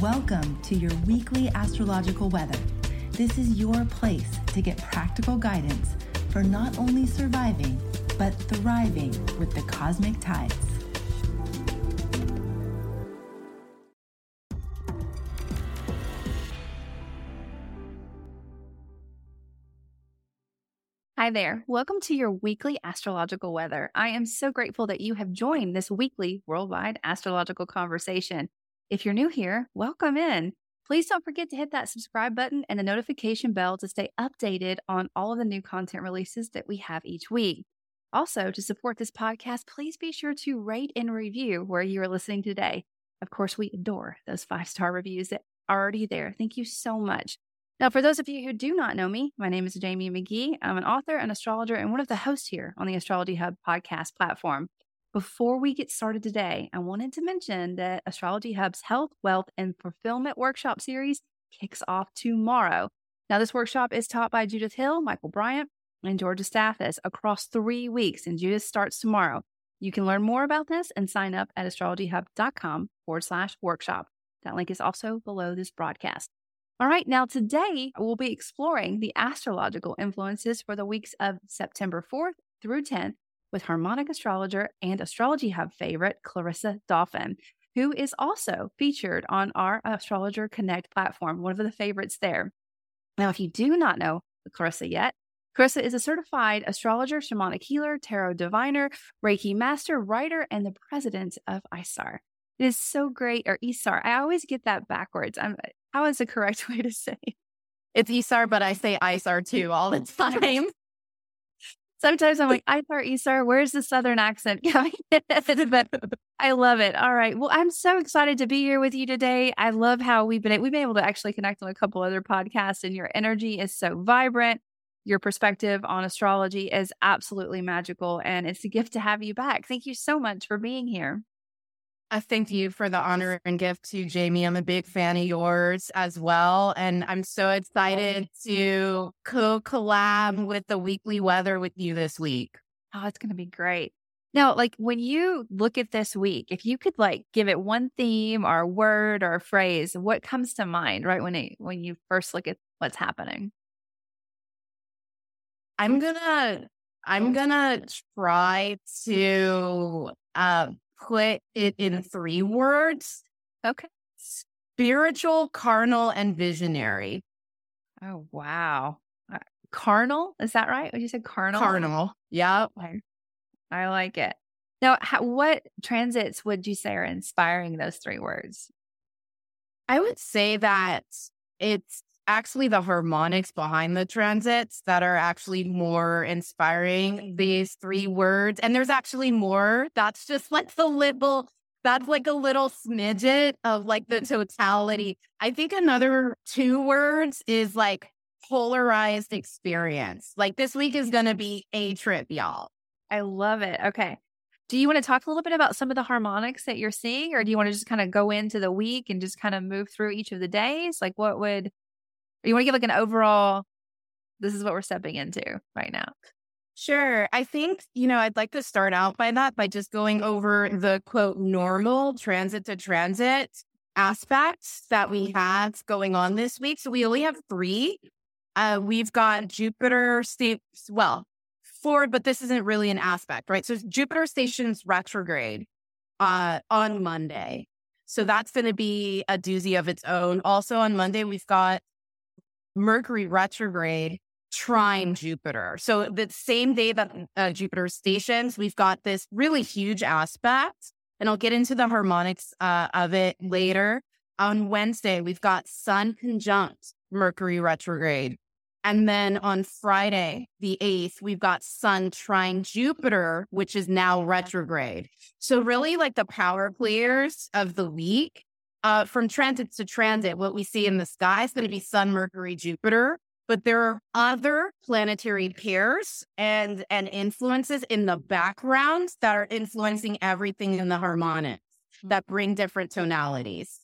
Welcome to your weekly astrological weather. This is your place to get practical guidance for not only surviving, but thriving with the cosmic tides. Hi there. Welcome to your weekly astrological weather. I am so grateful that you have joined this weekly worldwide astrological conversation. If you're new here, welcome in. Please don't forget to hit that subscribe button and the notification bell to stay updated on all of the new content releases that we have each week. Also, to support this podcast, please be sure to rate and review where you are listening today. Of course, we adore those five star reviews that are already there. Thank you so much. Now, for those of you who do not know me, my name is Jamie McGee. I'm an author, an astrologer, and one of the hosts here on the Astrology Hub podcast platform. Before we get started today, I wanted to mention that Astrology Hub's Health, Wealth, and Fulfillment Workshop Series kicks off tomorrow. Now, this workshop is taught by Judith Hill, Mychal Bryan, and Georgia Stathis across three weeks, and Judith starts tomorrow. You can learn more about this and sign up at astrologyhub.com forward slash workshop. That link is also below this broadcast. All right, now today we'll be exploring the astrological influences for the weeks of September 4th through 10th with harmonic astrologer and Astrology Hub favorite Clarissa Dolphin, who is also featured on our Astrologer Connect platform, one of the favorites there. Now, if you do not know Clarissa yet, Clarissa is a certified astrologer, shamanic healer, tarot diviner, Reiki master, writer, and the president of ISAR. It is so great, or ISAR. I always get that backwards. I'm, how is the correct way to say? It's ISAR, but I say ISAR too all the time. Sometimes I'm like, ISAR, ISAR, where's the Southern accent coming? but I love it. All right. Well, I'm so excited to be here with you today. I love how we've been, we've been able to actually connect on a couple other podcasts and your energy is so vibrant. Your perspective on astrology is absolutely magical and it's a gift to have you back. Thank you so much for being here. I thank you for the honor and gift to Jamie. I'm a big fan of yours as well. And I'm so excited to co collab with the weekly weather with you this week. Oh, it's going to be great. Now, like when you look at this week, if you could like give it one theme or a word or a phrase, what comes to mind right when it, when you first look at what's happening? I'm gonna I'm gonna try to uh, put it in three words. Okay. Spiritual, carnal, and visionary. Oh, wow. Uh, carnal? Is that right? What you said carnal? Carnal. Yep. I like it. Now, how, what transits would you say are inspiring those three words? I would say that it's actually the harmonics behind the transits that are actually more inspiring these three words. And there's actually more. That's just like the little, that's like a little smidget of like the totality. I think another two words is like polarized experience. Like this week is going to be a trip, y'all. I love it. Okay. Do you want to talk a little bit about some of the harmonics that you're seeing, or do you want to just kind of go into the week and just kind of move through each of the days? Like, what would you want to give like an overall, this is what we're stepping into right now? Sure. I think, you know, I'd like to start out by that by just going over the quote normal transit to transit aspects that we have going on this week. So we only have three. Uh, we've got Jupiter state, well, forward, but this isn't really an aspect, right? So Jupiter stations retrograde uh, on Monday. So that's going to be a doozy of its own. Also on Monday, we've got Mercury retrograde trine Jupiter. So the same day that uh, Jupiter stations, we've got this really huge aspect, and I'll get into the harmonics uh, of it later. On Wednesday, we've got Sun conjunct Mercury retrograde. And then on Friday, the 8th, we've got Sun trine Jupiter, which is now retrograde. So, really, like the power players of the week uh, from transit to transit, what we see in the sky is going to be Sun, Mercury, Jupiter. But there are other planetary pairs and, and influences in the background that are influencing everything in the harmonics that bring different tonalities.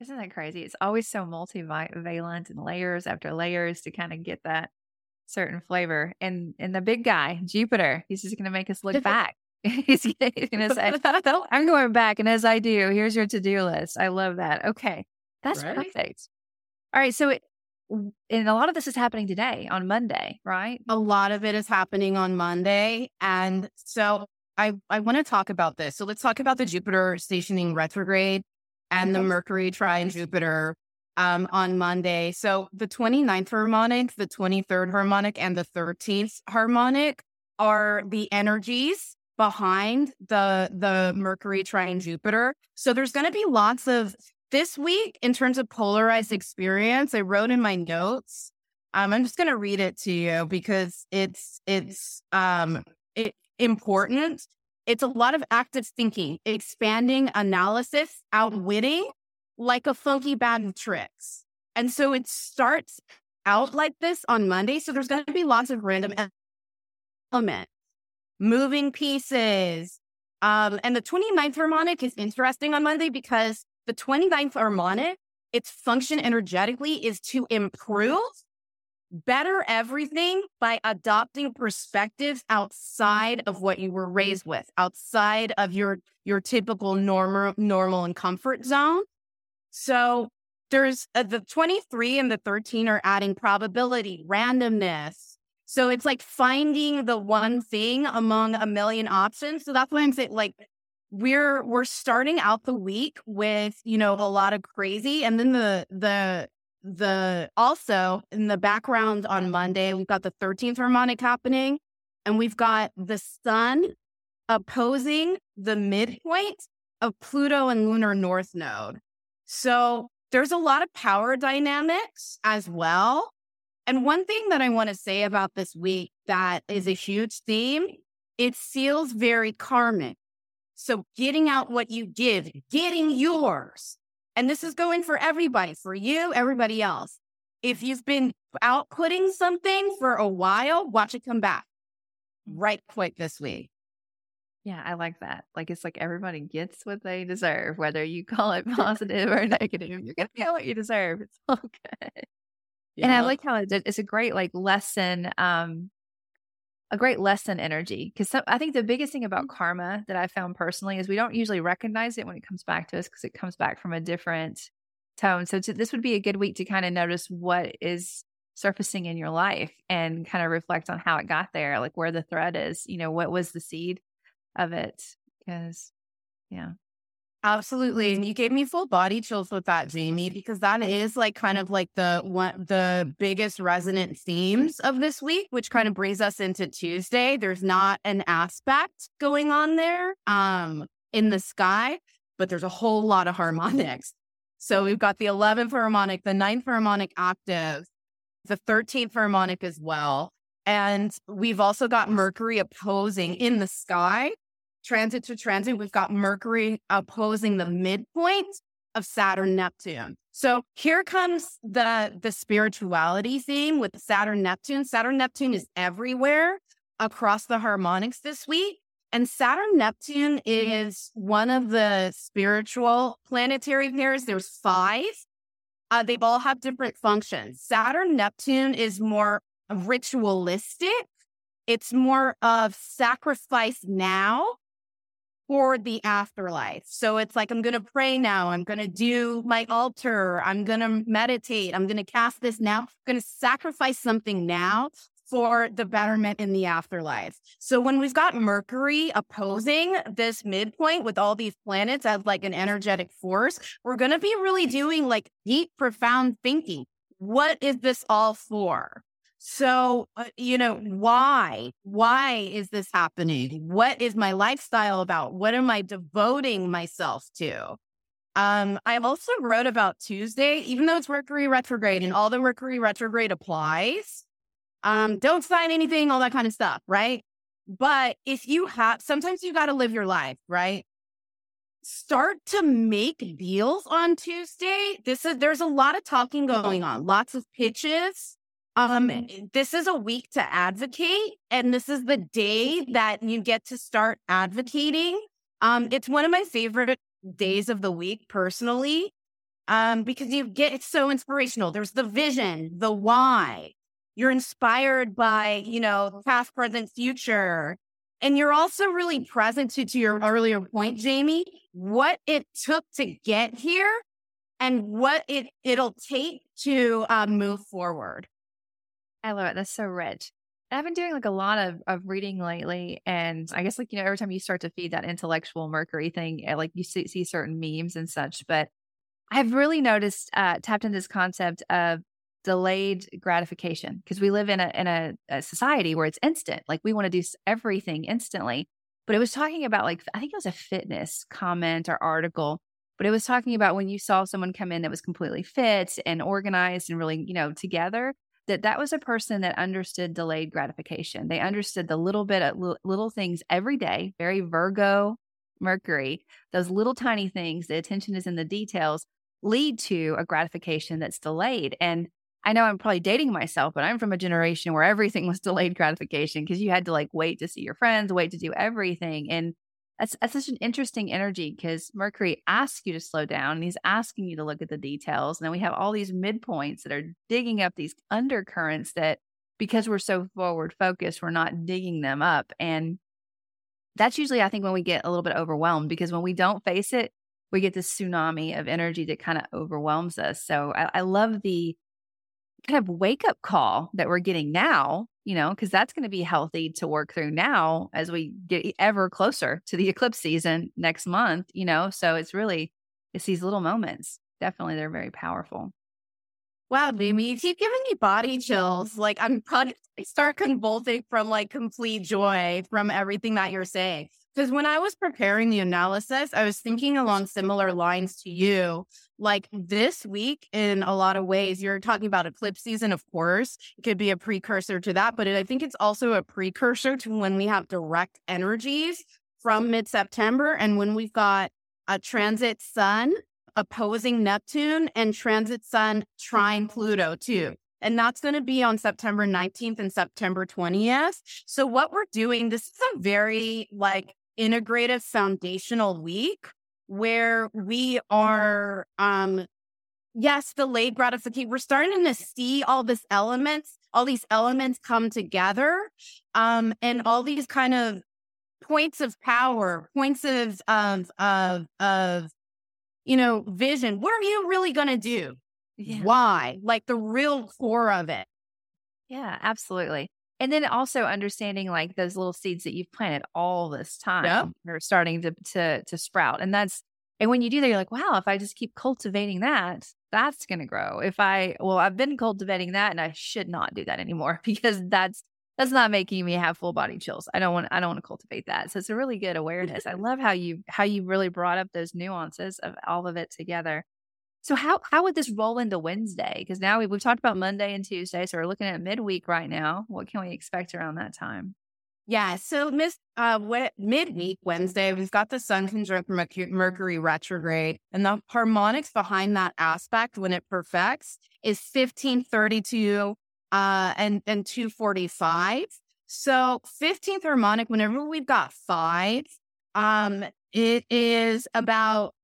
Isn't that crazy? It's always so multivalent and layers after layers to kind of get that certain flavor. And and the big guy, Jupiter, he's just going to make us look back he's, going to say, I'm going back. And as I do, here's your to do list. I love that. Okay. That's right? perfect. All right. So, it, and a lot of this is happening today on Monday, right? A lot of it is happening on Monday. And so I, I want to talk about this. So let's talk about the Jupiter stationing retrograde and the Mercury trine Jupiter um, on Monday. So the 29th harmonic, the 23rd harmonic, and the 13th harmonic are the energies behind the the Mercury trine Jupiter. So there's going to be lots of this week, in terms of polarized experience, I wrote in my notes. Um, I'm just going to read it to you because it's it's um, it, important. It's a lot of active thinking, expanding analysis, outwitting, like a funky bag of tricks. And so it starts out like this on Monday. So there's going to be lots of random elements, moving pieces. Um, and the 29th harmonic is interesting on Monday because the 29th harmonic, its function energetically is to improve, better everything by adopting perspectives outside of what you were raised with, outside of your your typical normal normal and comfort zone. So there's uh, the 23 and the 13 are adding probability, randomness. So it's like finding the one thing among a million options. So that's why I'm saying like we're we're starting out the week with you know a lot of crazy. And then the the the also in the background on monday we've got the 13th harmonic happening and we've got the sun opposing the midpoint of pluto and lunar north node. So there's a lot of power dynamics as well and one thing that i want to say about this week that is a mm-hmm. huge theme it feels very karmic so getting out what you give, getting yours. And this is going for everybody, for you, everybody else. If you've been outputting something for a while, watch it come back mm. right quick this week. Yeah, I like that. Like it's like everybody gets what they deserve, whether you call it positive or negative. You're gonna get what you deserve. It's all good. Yeah. And I like how it's a great like lesson um a great lesson energy because I think the biggest thing about karma that I found personally is we don't usually recognize it when it comes back to us because it comes back from a different tone. So to, this would be a good week to kind of notice what is surfacing in your life and kind of reflect on how it got there, like where the thread is, you know, what was the seed of it? Because, yeah. Absolutely. And you gave me full body chills with that, Jamie, because that is like kind of like the one the biggest resonant themes of this week, which kind of brings us into Tuesday. There's not an aspect going on there um in the sky, but there's a whole lot of harmonics. So we've got the 11th harmonic, the 9th harmonic octave, the 13th harmonic as well. And we've also got Mercury opposing in the sky transit to transit, we've got Mercury opposing the midpoint of Saturn Neptune. So here comes the the spirituality theme with Saturn Neptune. Saturn Neptune is everywhere across the harmonics this week. And Saturn Neptune is one of the spiritual planetary pairs. There's five. Uh, they all have different functions. Saturn Neptune is more ritualistic. It's more of sacrifice now for the afterlife. So it's like, I'm going to pray now. I'm going to do my altar. I'm going to meditate. I'm going to cast this now. I'm going to sacrifice something now for the betterment in the afterlife. So when we've got Mercury opposing this midpoint with all these planets as like an energetic force, we're going to be really doing like deep, profound thinking. What is this all for? So, uh, you know, why? Why is this happening? What is my lifestyle about? What am I devoting myself to? Um, I also wrote about Tuesday, even though it's Mercury retrograde and all the Mercury retrograde applies. Um, don't sign anything, all that kind of stuff, right? But if you have, sometimes you got to live your life, right? Start to make deals on Tuesday. This is, there's a lot of talking going on, lots of pitches um, this is a week to advocate, and this is the day that you get to start advocating. Um, it's one of my favorite days of the week personally, um, because you get it's so inspirational. There's the vision, the why. You're inspired by, you know, past, present, future. And you're also really present to, to your earlier point, Jamie, what it took to get here and what it it'll take to uh, move forward. I love it. That's so rich. I've been doing like a lot of, of reading lately. And I guess like, you know, every time you start to feed that intellectual Mercury thing, eh, like you see, see certain memes and such. But I've really noticed, uh, tapped into this concept of delayed gratification because we live in a, in a, a society where it's instant. Like we want to do everything instantly. But it was talking about like, I think it was a fitness comment or article but it was talking about when you saw someone come in that was completely fit and organized and really, you know, together, that that was a person that understood delayed gratification. They understood the little bit of little things every day, very Virgo Mercury, those little tiny things, the attention is in the details, lead to a gratification that's delayed. And I know I'm probably dating myself, but I'm from a generation where everything was delayed gratification because you had to like wait to see your friends, wait to do everything. And that's, that's such an interesting energy because Mercury asks you to slow down and he's asking you to look at the details. And then we have all these midpoints that are digging up these undercurrents that because we're so forward focused, we're not digging them up. And that's usually, I think, when we get a little bit overwhelmed because when we don't face it, we get this tsunami of energy that kind of overwhelms us. So I, I love the kind of wake up call that we're getting now, you know, because that's going to be healthy to work through now as we get ever closer to the eclipse season next month, you know. So it's really, it's these little moments. Definitely, they're very powerful. Wow, baby, you keep giving me body chills. Like I'm probably start convulsing from like complete joy from everything that you're saying. Because when I was preparing the analysis, I was thinking along similar lines to you. Like this week, in a lot of ways, you're talking about eclipse season, of course. It could be a precursor to that, but it, I think it's also a precursor to when we have direct energies from mid September and when we've got a transit sun opposing Neptune and transit sun trine Pluto too. And that's going to be on September 19th and September 20th. So, what we're doing, this is a very like integrative foundational week where we are um yes delayed gratification we're starting to see all this elements all these elements come together um and all these kind of points of power points of of of, of you know vision. What are you really going to do? Yeah. why? Like the real core of it. Yeah absolutely and then also understanding like those little seeds that you've planted all this time yep. are starting to to to sprout. And that's and when you do that, you're like, wow, if I just keep cultivating that, that's gonna grow. If I well, I've been cultivating that and I should not do that anymore because that's that's not making me have full body chills. I don't want I don't want to cultivate that. So it's a really good awareness. I love how you how you really brought up those nuances of all of it together. So how how would this roll into Wednesday? Because now we, we've talked about Monday and Tuesday, so we're looking at midweek right now. What can we expect around that time? Yeah, so miss uh midweek Wednesday, we've got the Sun conjunct Mercury retrograde, and the harmonics behind that aspect when it perfects is fifteen thirty two uh and and two forty five. So fifteenth harmonic, whenever we've got five, um, it is about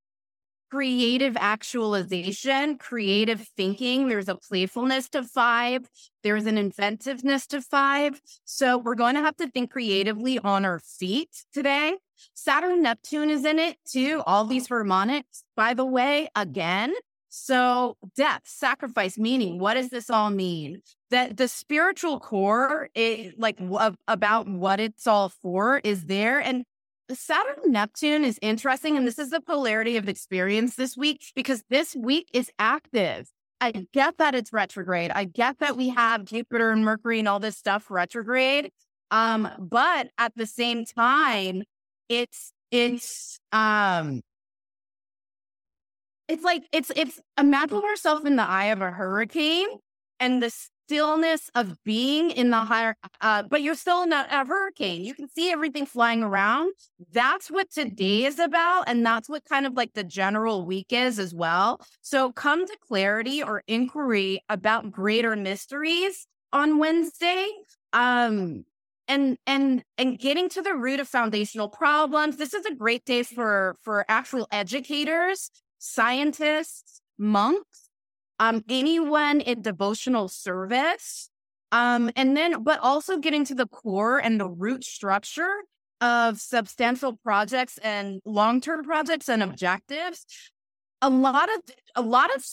creative actualization, creative thinking. There's a playfulness to five. There's an inventiveness to five. So we're going to have to think creatively on our feet today. Saturn Neptune is in it too. All these harmonics, by the way, again. So death, sacrifice, meaning, what does this all mean? That the spiritual core, it, like w- about what it's all for, is there. And Saturn Neptune is interesting. And this is the polarity of experience this week because this week is active. I get that it's retrograde. I get that we have Jupiter and Mercury and all this stuff retrograde. Um, but at the same time, it's it's um it's like it's it's imagine yourself in the eye of a hurricane and this stillness of being in the higher, uh, but you're still in a, hurricane. You can see everything flying around. That's what today is about. And that's what kind of like the general week is as well. So come to clarity or inquiry about greater mysteries on Wednesday. Um, and and and getting to the root of foundational problems this is a great day for for actual educators scientists monks um, anyone in devotional service. Um, and then, but also getting to the core and the root structure of substantial projects and long term projects and objectives a lot of a lot of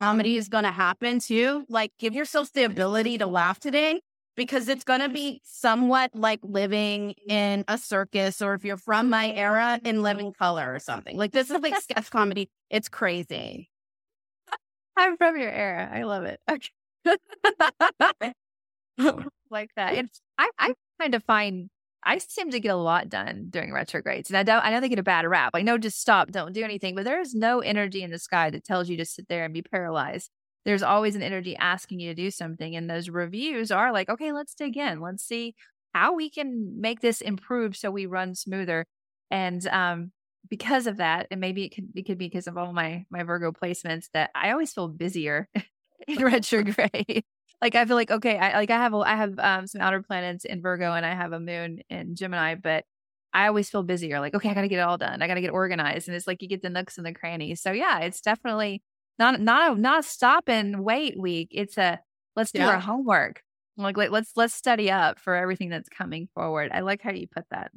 comedy is going to happen too. Like give yourself the ability to laugh today because it's going to be somewhat like living in a circus or if you're from my era in living color or something. Like this is like sketch comedy. It's crazy. I'm from your era. I love it. Okay. like that. And I, I kind of find I seem to get a lot done during retrogrades. And I don't I know they get a bad rap. I know just stop, don't do anything, but there is no energy in the sky that tells you to sit there and be paralyzed. There's always an energy asking you to do something. And those reviews are like, okay, let's dig in. Let's see how we can make this improve so we run smoother. And um because of that, and maybe it could it could be because of all my my Virgo placements that I always feel busier in retrograde like I feel like okay, I like I have a, I have um, some outer planets in Virgo and I have a moon in Gemini, but I always feel busier. Like okay, I got to get it all done. I got to get organized, and it's like you get the nooks and the crannies. So yeah, it's definitely not not a, not a stop and wait week. It's a let's do yeah. our homework. Like, like let's let's study up for everything that's coming forward. I like how you put that.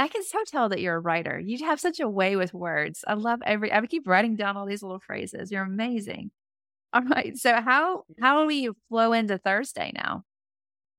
I can so tell that you're a writer. You have such a way with words. I love every. I keep writing down all these little phrases. You're amazing. All right. So how how do we flow into Thursday now?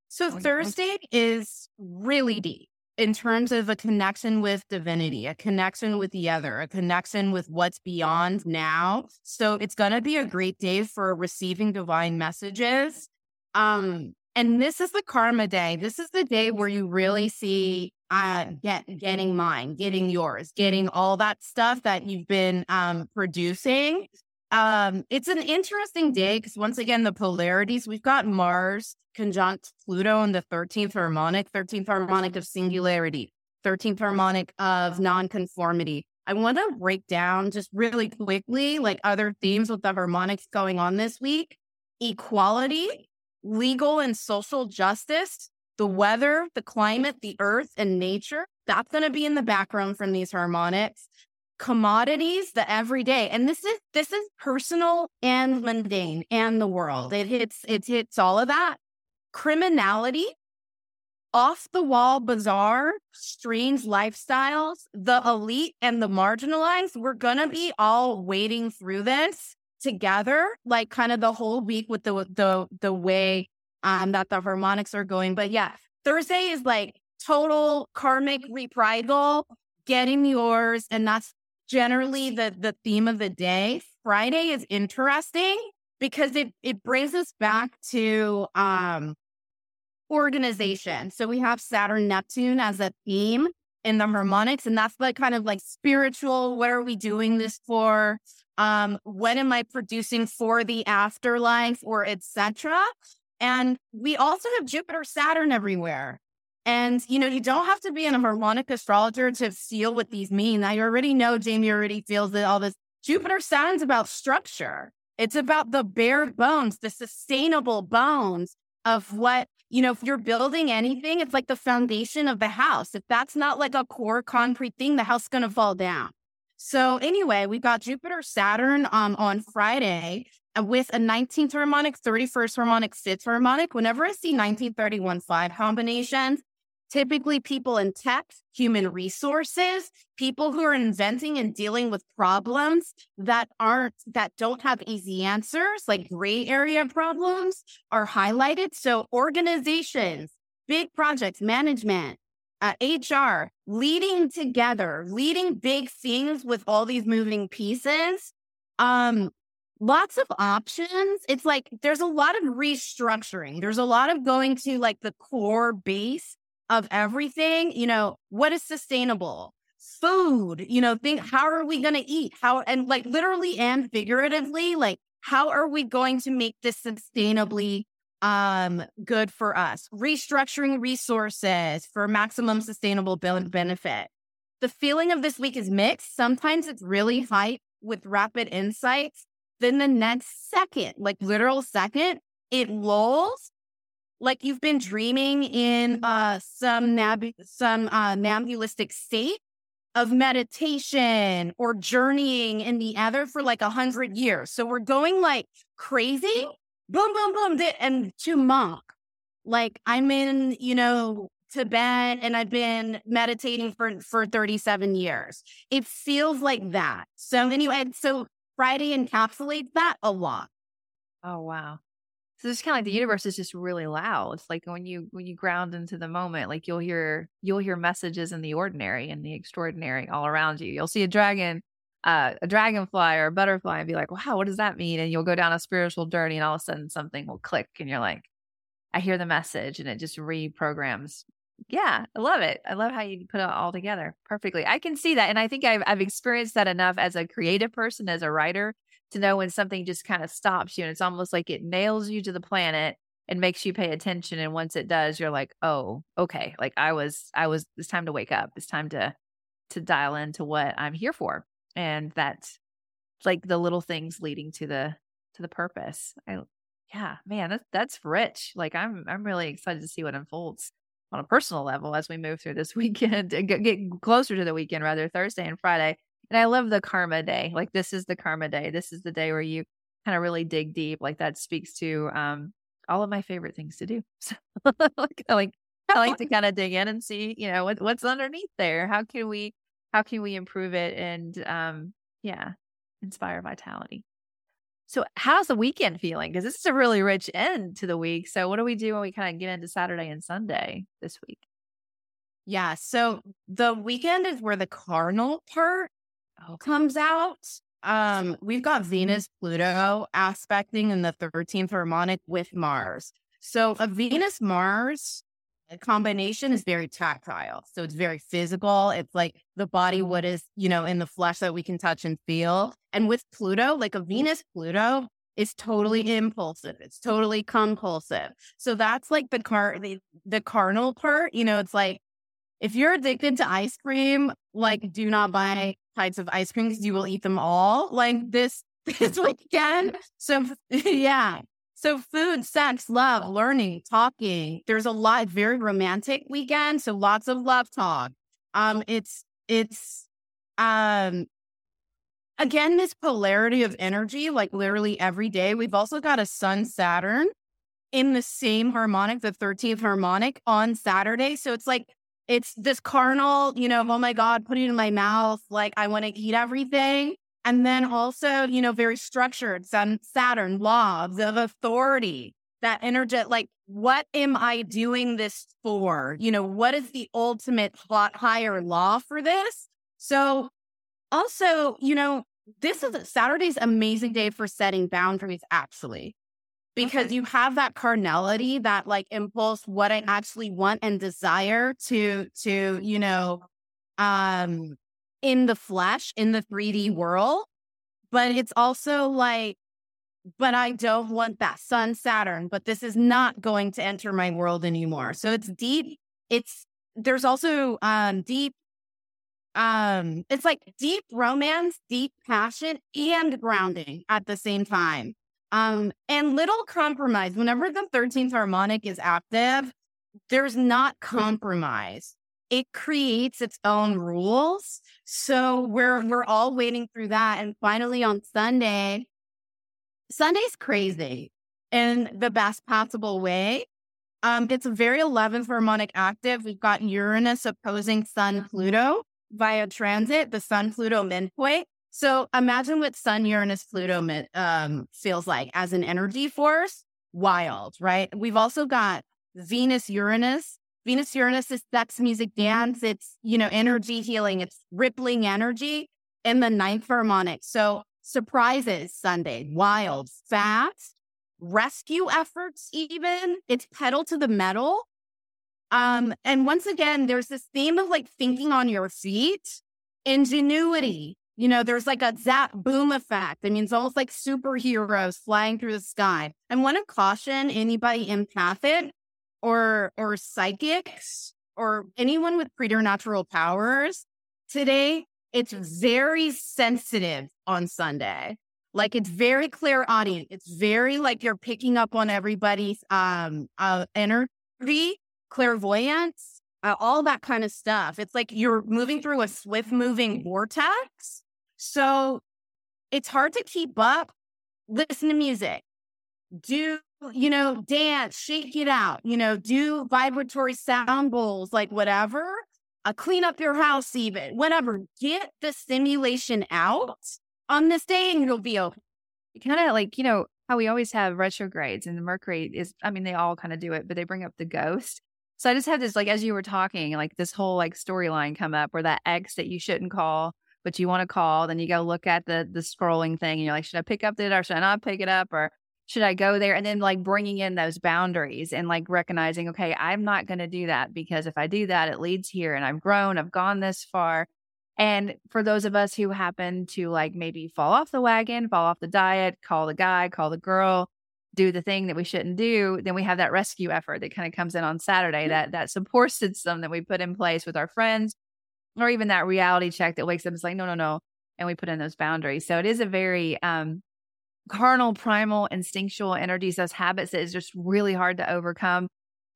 So Thursday is really deep in terms of a connection with divinity, a connection with the other, a connection with what's beyond now. So it's going to be a great day for receiving divine messages. Um, and this is the karma day. This is the day where you really see uh, get getting mine, getting yours, getting all that stuff that you've been um, producing. Um, it's an interesting day because once again, the polarities we've got Mars conjunct Pluto in the 13th harmonic, 13th harmonic of singularity, 13th harmonic of nonconformity. I want to break down just really quickly like other themes with the harmonics going on this week. Equality, legal and social justice, the weather, the climate, the earth, and nature. That's going to be in the background from these harmonics commodities, the everyday. And this is this is personal and mundane and the world. It hits it hits all of that. Criminality, off the wall, bizarre, strange lifestyles, the elite and the marginalized. We're gonna be all wading through this together, like kind of the whole week with the the the way um that the harmonics are going. But yeah, Thursday is like total karmic reprisal, getting yours, and that's generally the the theme of the day. Friday is interesting because it it brings us back to um organization. So we have Saturn Neptune as a theme in the harmonics and that's like kind of like spiritual what are we doing this for um when am i producing for the afterlife or etc and we also have jupiter saturn everywhere and, you know, you don't have to be an harmonic astrologer to feel what these mean. I already know Jamie already feels that all this. Jupiter Saturn's about structure. It's about the bare bones, the sustainable bones of what, you know, if you're building anything, it's like the foundation of the house. If that's not like a core concrete thing, the house is going to fall down. So anyway, we got Jupiter Saturn um, on Friday with a 19th harmonic, 31st harmonic, 6th harmonic. Whenever I see 1931 5 combinations, typically people in tech, human resources, people who are inventing and dealing with problems that aren't, that don't have easy answers, like gray area problems are highlighted. So organizations, big projects, management, uh, HR, leading together, leading big things with all these moving pieces. Um, lots of options. It's like there's a lot of restructuring. There's a lot of going to like the core base of everything, you know, what is sustainable? Food, you know, think how are we going to eat? How and like literally and figuratively, like how are we going to make this sustainably um good for us? Restructuring resources for maximum sustainable benefit. The feeling of this week is mixed. Sometimes it's really hype with rapid insights. Then the next second, like literal second, it lulls like you've been dreaming in uh, some nab- some uh, nebulistic state of meditation or journeying in the other for like a hundred years. So we're going like crazy, boom, boom, boom, and to monk. Like I'm in, you know, Tibet and I've been meditating for, for 37 years. It feels like that. So anyway, so Friday encapsulates that a lot. Oh wow. So it's kind of like the universe is just really loud. It's like when you when you ground into the moment, like you'll hear you'll hear messages in the ordinary and the extraordinary all around you. You'll see a dragon, uh, a dragonfly or a butterfly, and be like, "Wow, what does that mean?" And you'll go down a spiritual journey, and all of a sudden something will click, and you're like, "I hear the message," and it just reprograms. Yeah, I love it. I love how you put it all together perfectly. I can see that, and I think I've I've experienced that enough as a creative person, as a writer, to know when something just kind of stops you and it's almost like it nails you to the planet and makes you pay attention and once it does you're like oh okay like i was i was it's time to wake up it's time to to dial into what i'm here for and that's like the little things leading to the to the purpose i yeah man that's that's rich like i'm i'm really excited to see what unfolds on a personal level as we move through this weekend get closer to the weekend rather thursday and friday and I love the karma day. Like this is the karma day. This is the day where you kind of really dig deep. Like that speaks to um all of my favorite things to do. So like, I like I like to kind of dig in and see, you know, what, what's underneath there. How can we how can we improve it and um yeah, inspire vitality. So how's the weekend feeling? Because this is a really rich end to the week. So what do we do when we kind of get into Saturday and Sunday this week? Yeah. So the weekend is where the carnal part oh. comes out. Um, we've got Venus Pluto aspecting in the 13th harmonic with Mars. So a Venus Mars combination is very tactile. So it's very physical. It's like the body, mm-hmm. what is, you know, in the flesh that we can touch and feel. And with Pluto, like a mm-hmm. Venus Pluto is totally impulsive. It's totally compulsive. So that's like the car the, the carnal part, you know, it's like if you're addicted to ice cream, like do not buy types of ice cream because you will eat them all like this this weekend. So yeah. So food, sex, love, learning, talking. There's a lot very romantic weekend. So lots of love talk. Um, it's it's um again this polarity of energy, like literally every day. We've also got a sun Saturn in the same harmonic, the 13th harmonic on Saturday. So it's like it's this carnal, you know, oh my God, put it in my mouth. Like I want to eat everything. And then also, you know, very structured, some Saturn, laws of authority, that energy, like, what am I doing this for? You know, what is the ultimate plot higher law for this? So also, you know, this is Saturday's amazing day for setting boundaries, actually because okay. you have that carnality, that like impulse, what I actually want and desire to, to, you know, um, in the flesh, in the 3D world. But it's also like, but I don't want that sun Saturn, but this is not going to enter my world anymore. So it's deep. It's, there's also um, deep um it's like deep romance deep passion and grounding at the same time um, and little compromise. Whenever the 13th harmonic is active, there's not compromise. It creates its own rules. So we're we're all waiting through that. And finally on Sunday, Sunday's crazy in the best possible way. Um, it's a very 11th harmonic active. We've got Uranus opposing Sun Pluto via transit, the Sun Pluto midpoint. So imagine what Sun Uranus Pluto um, feels like as an energy force. Wild, right? We've also got Venus Uranus. Venus Uranus is sex, music, dance. It's, you know, energy healing. It's rippling energy in the ninth harmonic. So surprises Sunday, wild, fast, rescue efforts, even. It's pedal to the metal. Um, and once again, there's this theme of like thinking on your feet, ingenuity, you know, there's like a zap boom effect. I mean, it's almost like superheroes flying through the sky. I want to caution anybody empathic or or psychics or anyone with preternatural powers. Today, it's very sensitive on Sunday. Like it's very clairaudience. It's very like you're picking up on everybody's um uh, energy, clairvoyance, uh, all that kind of stuff. It's like you're moving through a swift moving vortex so it's hard to keep up. Listen to music. Do you know, dance, shake it out, you know, do vibratory sound bowls, like whatever. Uh, clean up your house, even whatever. Get the stimulation out on this day, and you'll be okay. Kind of like you know how we always have retrogrades, and the Mercury is. I mean, they all kind of do it, but they bring up the ghost. So I just had this like as you were talking, like this whole like storyline come up where that ex that you shouldn't call, but you want to call, then you go look at the the scrolling thing, and you're like, should I pick up it or should I not pick it up or should I go there? And then like bringing in those boundaries and like recognizing, okay, I'm not going to do that because if I do that, it leads here and I've grown, I've gone this far. And for those of us who happen to like maybe fall off the wagon, fall off the diet, call the guy, call the girl, do the thing that we shouldn't do, then we have that rescue effort that kind of comes in on Saturday, that that support system that we put in place with our friends, or even that reality check that wakes up and is like, no, no, no. And we put in those boundaries. So it is a very um carnal, primal, instinctual energies, those habits that is just really hard to overcome.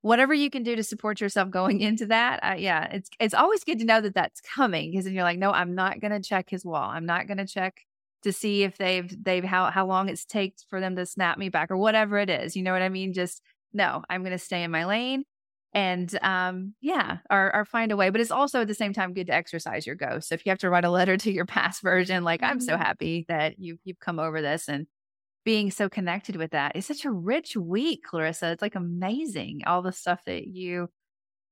Whatever you can do to support yourself going into that, uh, yeah, it's it's always good to know that that's coming because then you're like, no, I'm not going to check his wall. I'm not going to check to see if they've they've how how long it's takes for them to snap me back or whatever it is. You know what I mean? Just no, I'm going to stay in my lane and um yeah or, or find a way but it's also at the same time good to exercise your ghost so if you have to write a letter to your past version like i'm so mm-hmm. happy that you you've come over this and being so connected with that. It's such a rich week, Clarissa. It's like amazing all the stuff that you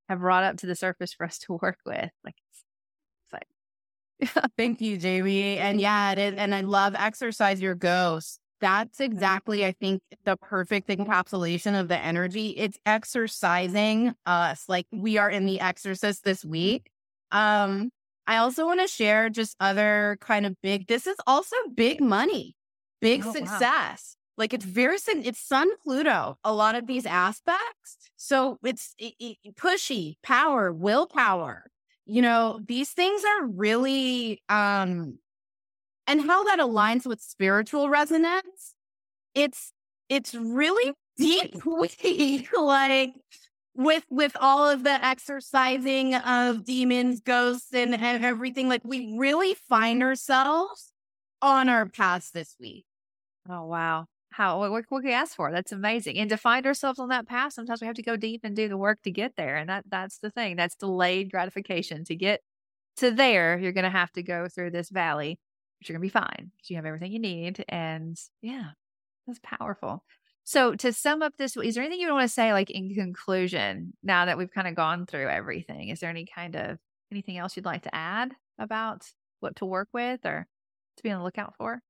have brought up to the surface for us to work with. Like it's like Thank you, Jamie. And yeah, and I love exercise your ghost. That's exactly, I think, the perfect encapsulation of the energy. It's exercising us. Like we are in the exorcist this week. Um, I also want to share just other kind of big, this is also big money big oh, success. Wow. Like it's very, it's Sun Pluto, a lot of these aspects. So it's it, it, pushy, power, willpower. You know, these things are really, um, and how that aligns with spiritual resonance. It's, it's really deep week, like with with all of the exercising of demons, ghosts, and, and everything. Like we really find ourselves on our paths this week. Oh, wow. How, what, what can we ask for? That's amazing. And to find ourselves on that path, sometimes we have to go deep and do the work to get there. And that that's the thing. That's delayed gratification. To get to there, you're going to have to go through this valley, but you're going to be fine you have everything you need. And yeah, that's powerful. So to sum up this, is there anything you want to say, like in conclusion, now that we've kind of gone through everything? Is there any kind of anything else you'd like to add about what to work with or to be on the lookout for?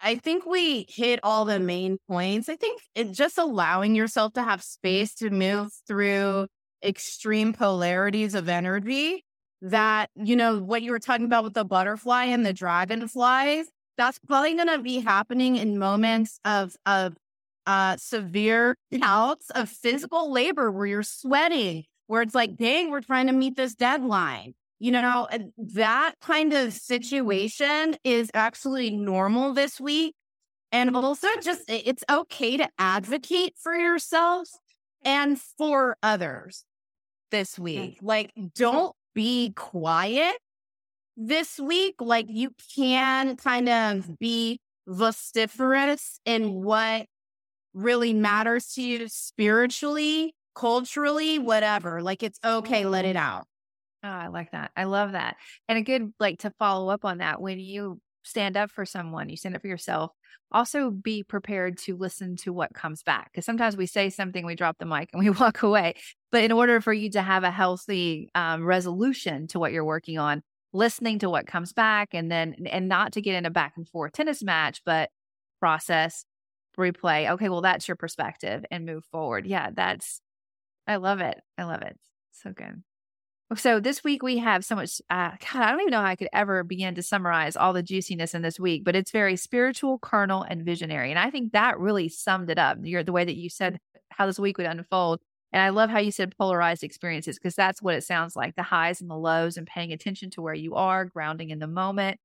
I think we hit all the main points. I think it, just allowing yourself to have space to move through extreme polarities of energy that, you know, what you were talking about with the butterfly and the dragonflies, that's probably going to be happening in moments of, of, uh, severe bouts of physical labor where you're sweating, where it's like, dang, we're trying to meet this deadline you know, that kind of mm-hmm. situation is absolutely normal this week. And also, just it's okay to advocate for yourself and for others this week. Like, don't be quiet this week. Like, you can kind of be vociferous in what really matters to you spiritually, culturally, whatever. Like, it's okay, let it mm-hmm. out. Oh, I like that. I love that. And a good like to follow up on that when you stand up for someone, you stand up for yourself, also be prepared to listen to what comes back. Because sometimes we say something, we drop the mic and we walk away. But in order for you to have a healthy um, resolution to what you're working on, listening to what comes back and then, and not to get in a back and forth tennis match, but process, replay. Okay, well, that's your perspective and move forward. Yeah, that's, I love it. I love it. So good. So this week we have so much. Uh, God, I don't even know how I could ever begin to summarize all the juiciness in this week, but it's very spiritual, carnal, and visionary. And I think that really summed it up. The way that you said how this week would unfold. And I love how you said polarized experiences because that's what it sounds like the highs and the lows and paying attention to where you are, grounding in the moment.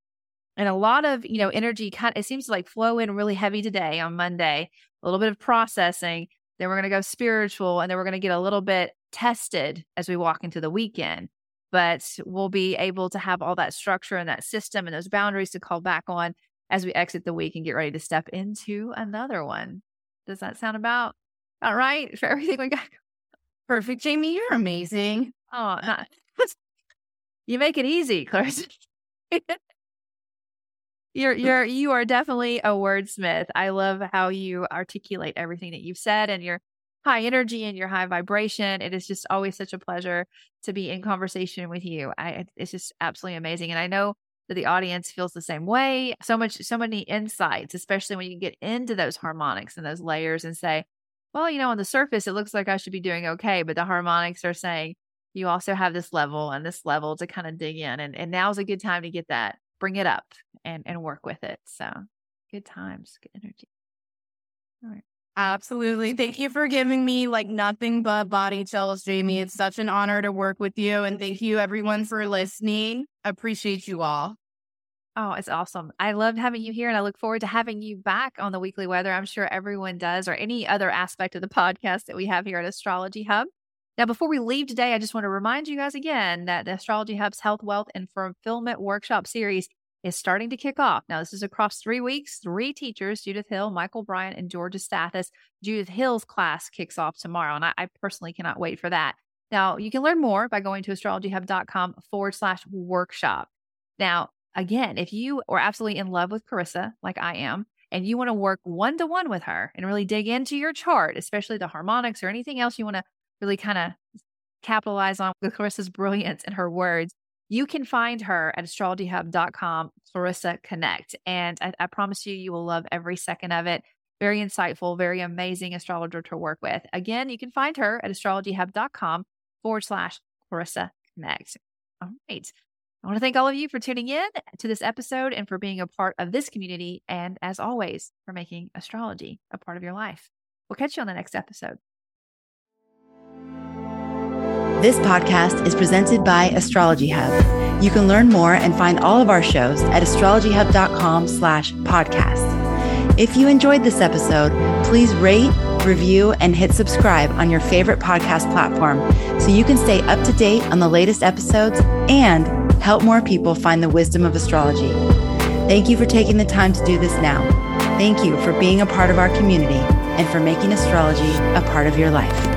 And a lot of, you know, energy kind it seems to like flow in really heavy today on Monday, a little bit of processing. Then we're going to go spiritual and then we're going to get a little bit tested as we walk into the weekend. But we'll be able to have all that structure and that system and those boundaries to call back on as we exit the week and get ready to step into another one. Does that sound about all right for everything we got? Perfect, Jamie. You're amazing. Oh, not, you make it easy, Clarissa. you're you're you are definitely a wordsmith. I love how you articulate everything that you've said and your high energy and your high vibration. It is just always such a pleasure to be in conversation with you. I it's just absolutely amazing. And I know that the audience feels the same way. So much, so many insights, especially when you get into those harmonics and those layers and say, well, you know, on the surface, it looks like I should be doing okay. But the harmonics are saying you also have this level and this level to kind of dig in. And, and now's a good time to get that, bring it up and, and work with it. So good times, good energy. All right. Absolutely. Thank you for giving me like nothing but body chills, Jamie. It's such an honor to work with you. And thank you, everyone, for listening. Appreciate you all. Oh, it's awesome. I loved having you here and I look forward to having you back on the weekly weather. I'm sure everyone does, or any other aspect of the podcast that we have here at Astrology Hub. Now, before we leave today, I just want to remind you guys again that the Astrology Hub's Health, Wealth, and Fulfillment Workshop Series is starting to kick off. Now, this is across three weeks. Three teachers, Judith Hill, Mychal Bryan, and Georgia Stathis. Judith Hill's class kicks off tomorrow, and I, I personally cannot wait for that. Now, you can learn more by going to astrologyhub.com forward slash workshop. Now, again, if you are absolutely in love with Carissa, like I am, and you want to work one to one with her and really dig into your chart, especially the harmonics or anything else you want to really kind of capitalize on with Carissa's brilliance and her words, you can find her at astrologyhub.com, Clarissa Connect. And I, I, promise you, you will love every second of it. Very insightful, very amazing astrologer to work with. Again, you can find her at astrologyhub.com forward slash Clarissa Connect. All right. I want to thank all of you for tuning in to this episode and for being a part of this community. And as always, for making astrology a part of your life. We'll catch you on the next episode. This podcast is presented by Astrology Hub. You can learn more and find all of our shows at astrologyhub.com slash podcast. If you enjoyed this episode, please rate, review, and hit subscribe on your favorite podcast platform so you can stay up to date on the latest episodes and help more people find the wisdom of astrology. Thank you for taking the time to do this now. Thank you for being a part of our community and for making astrology a part of your life.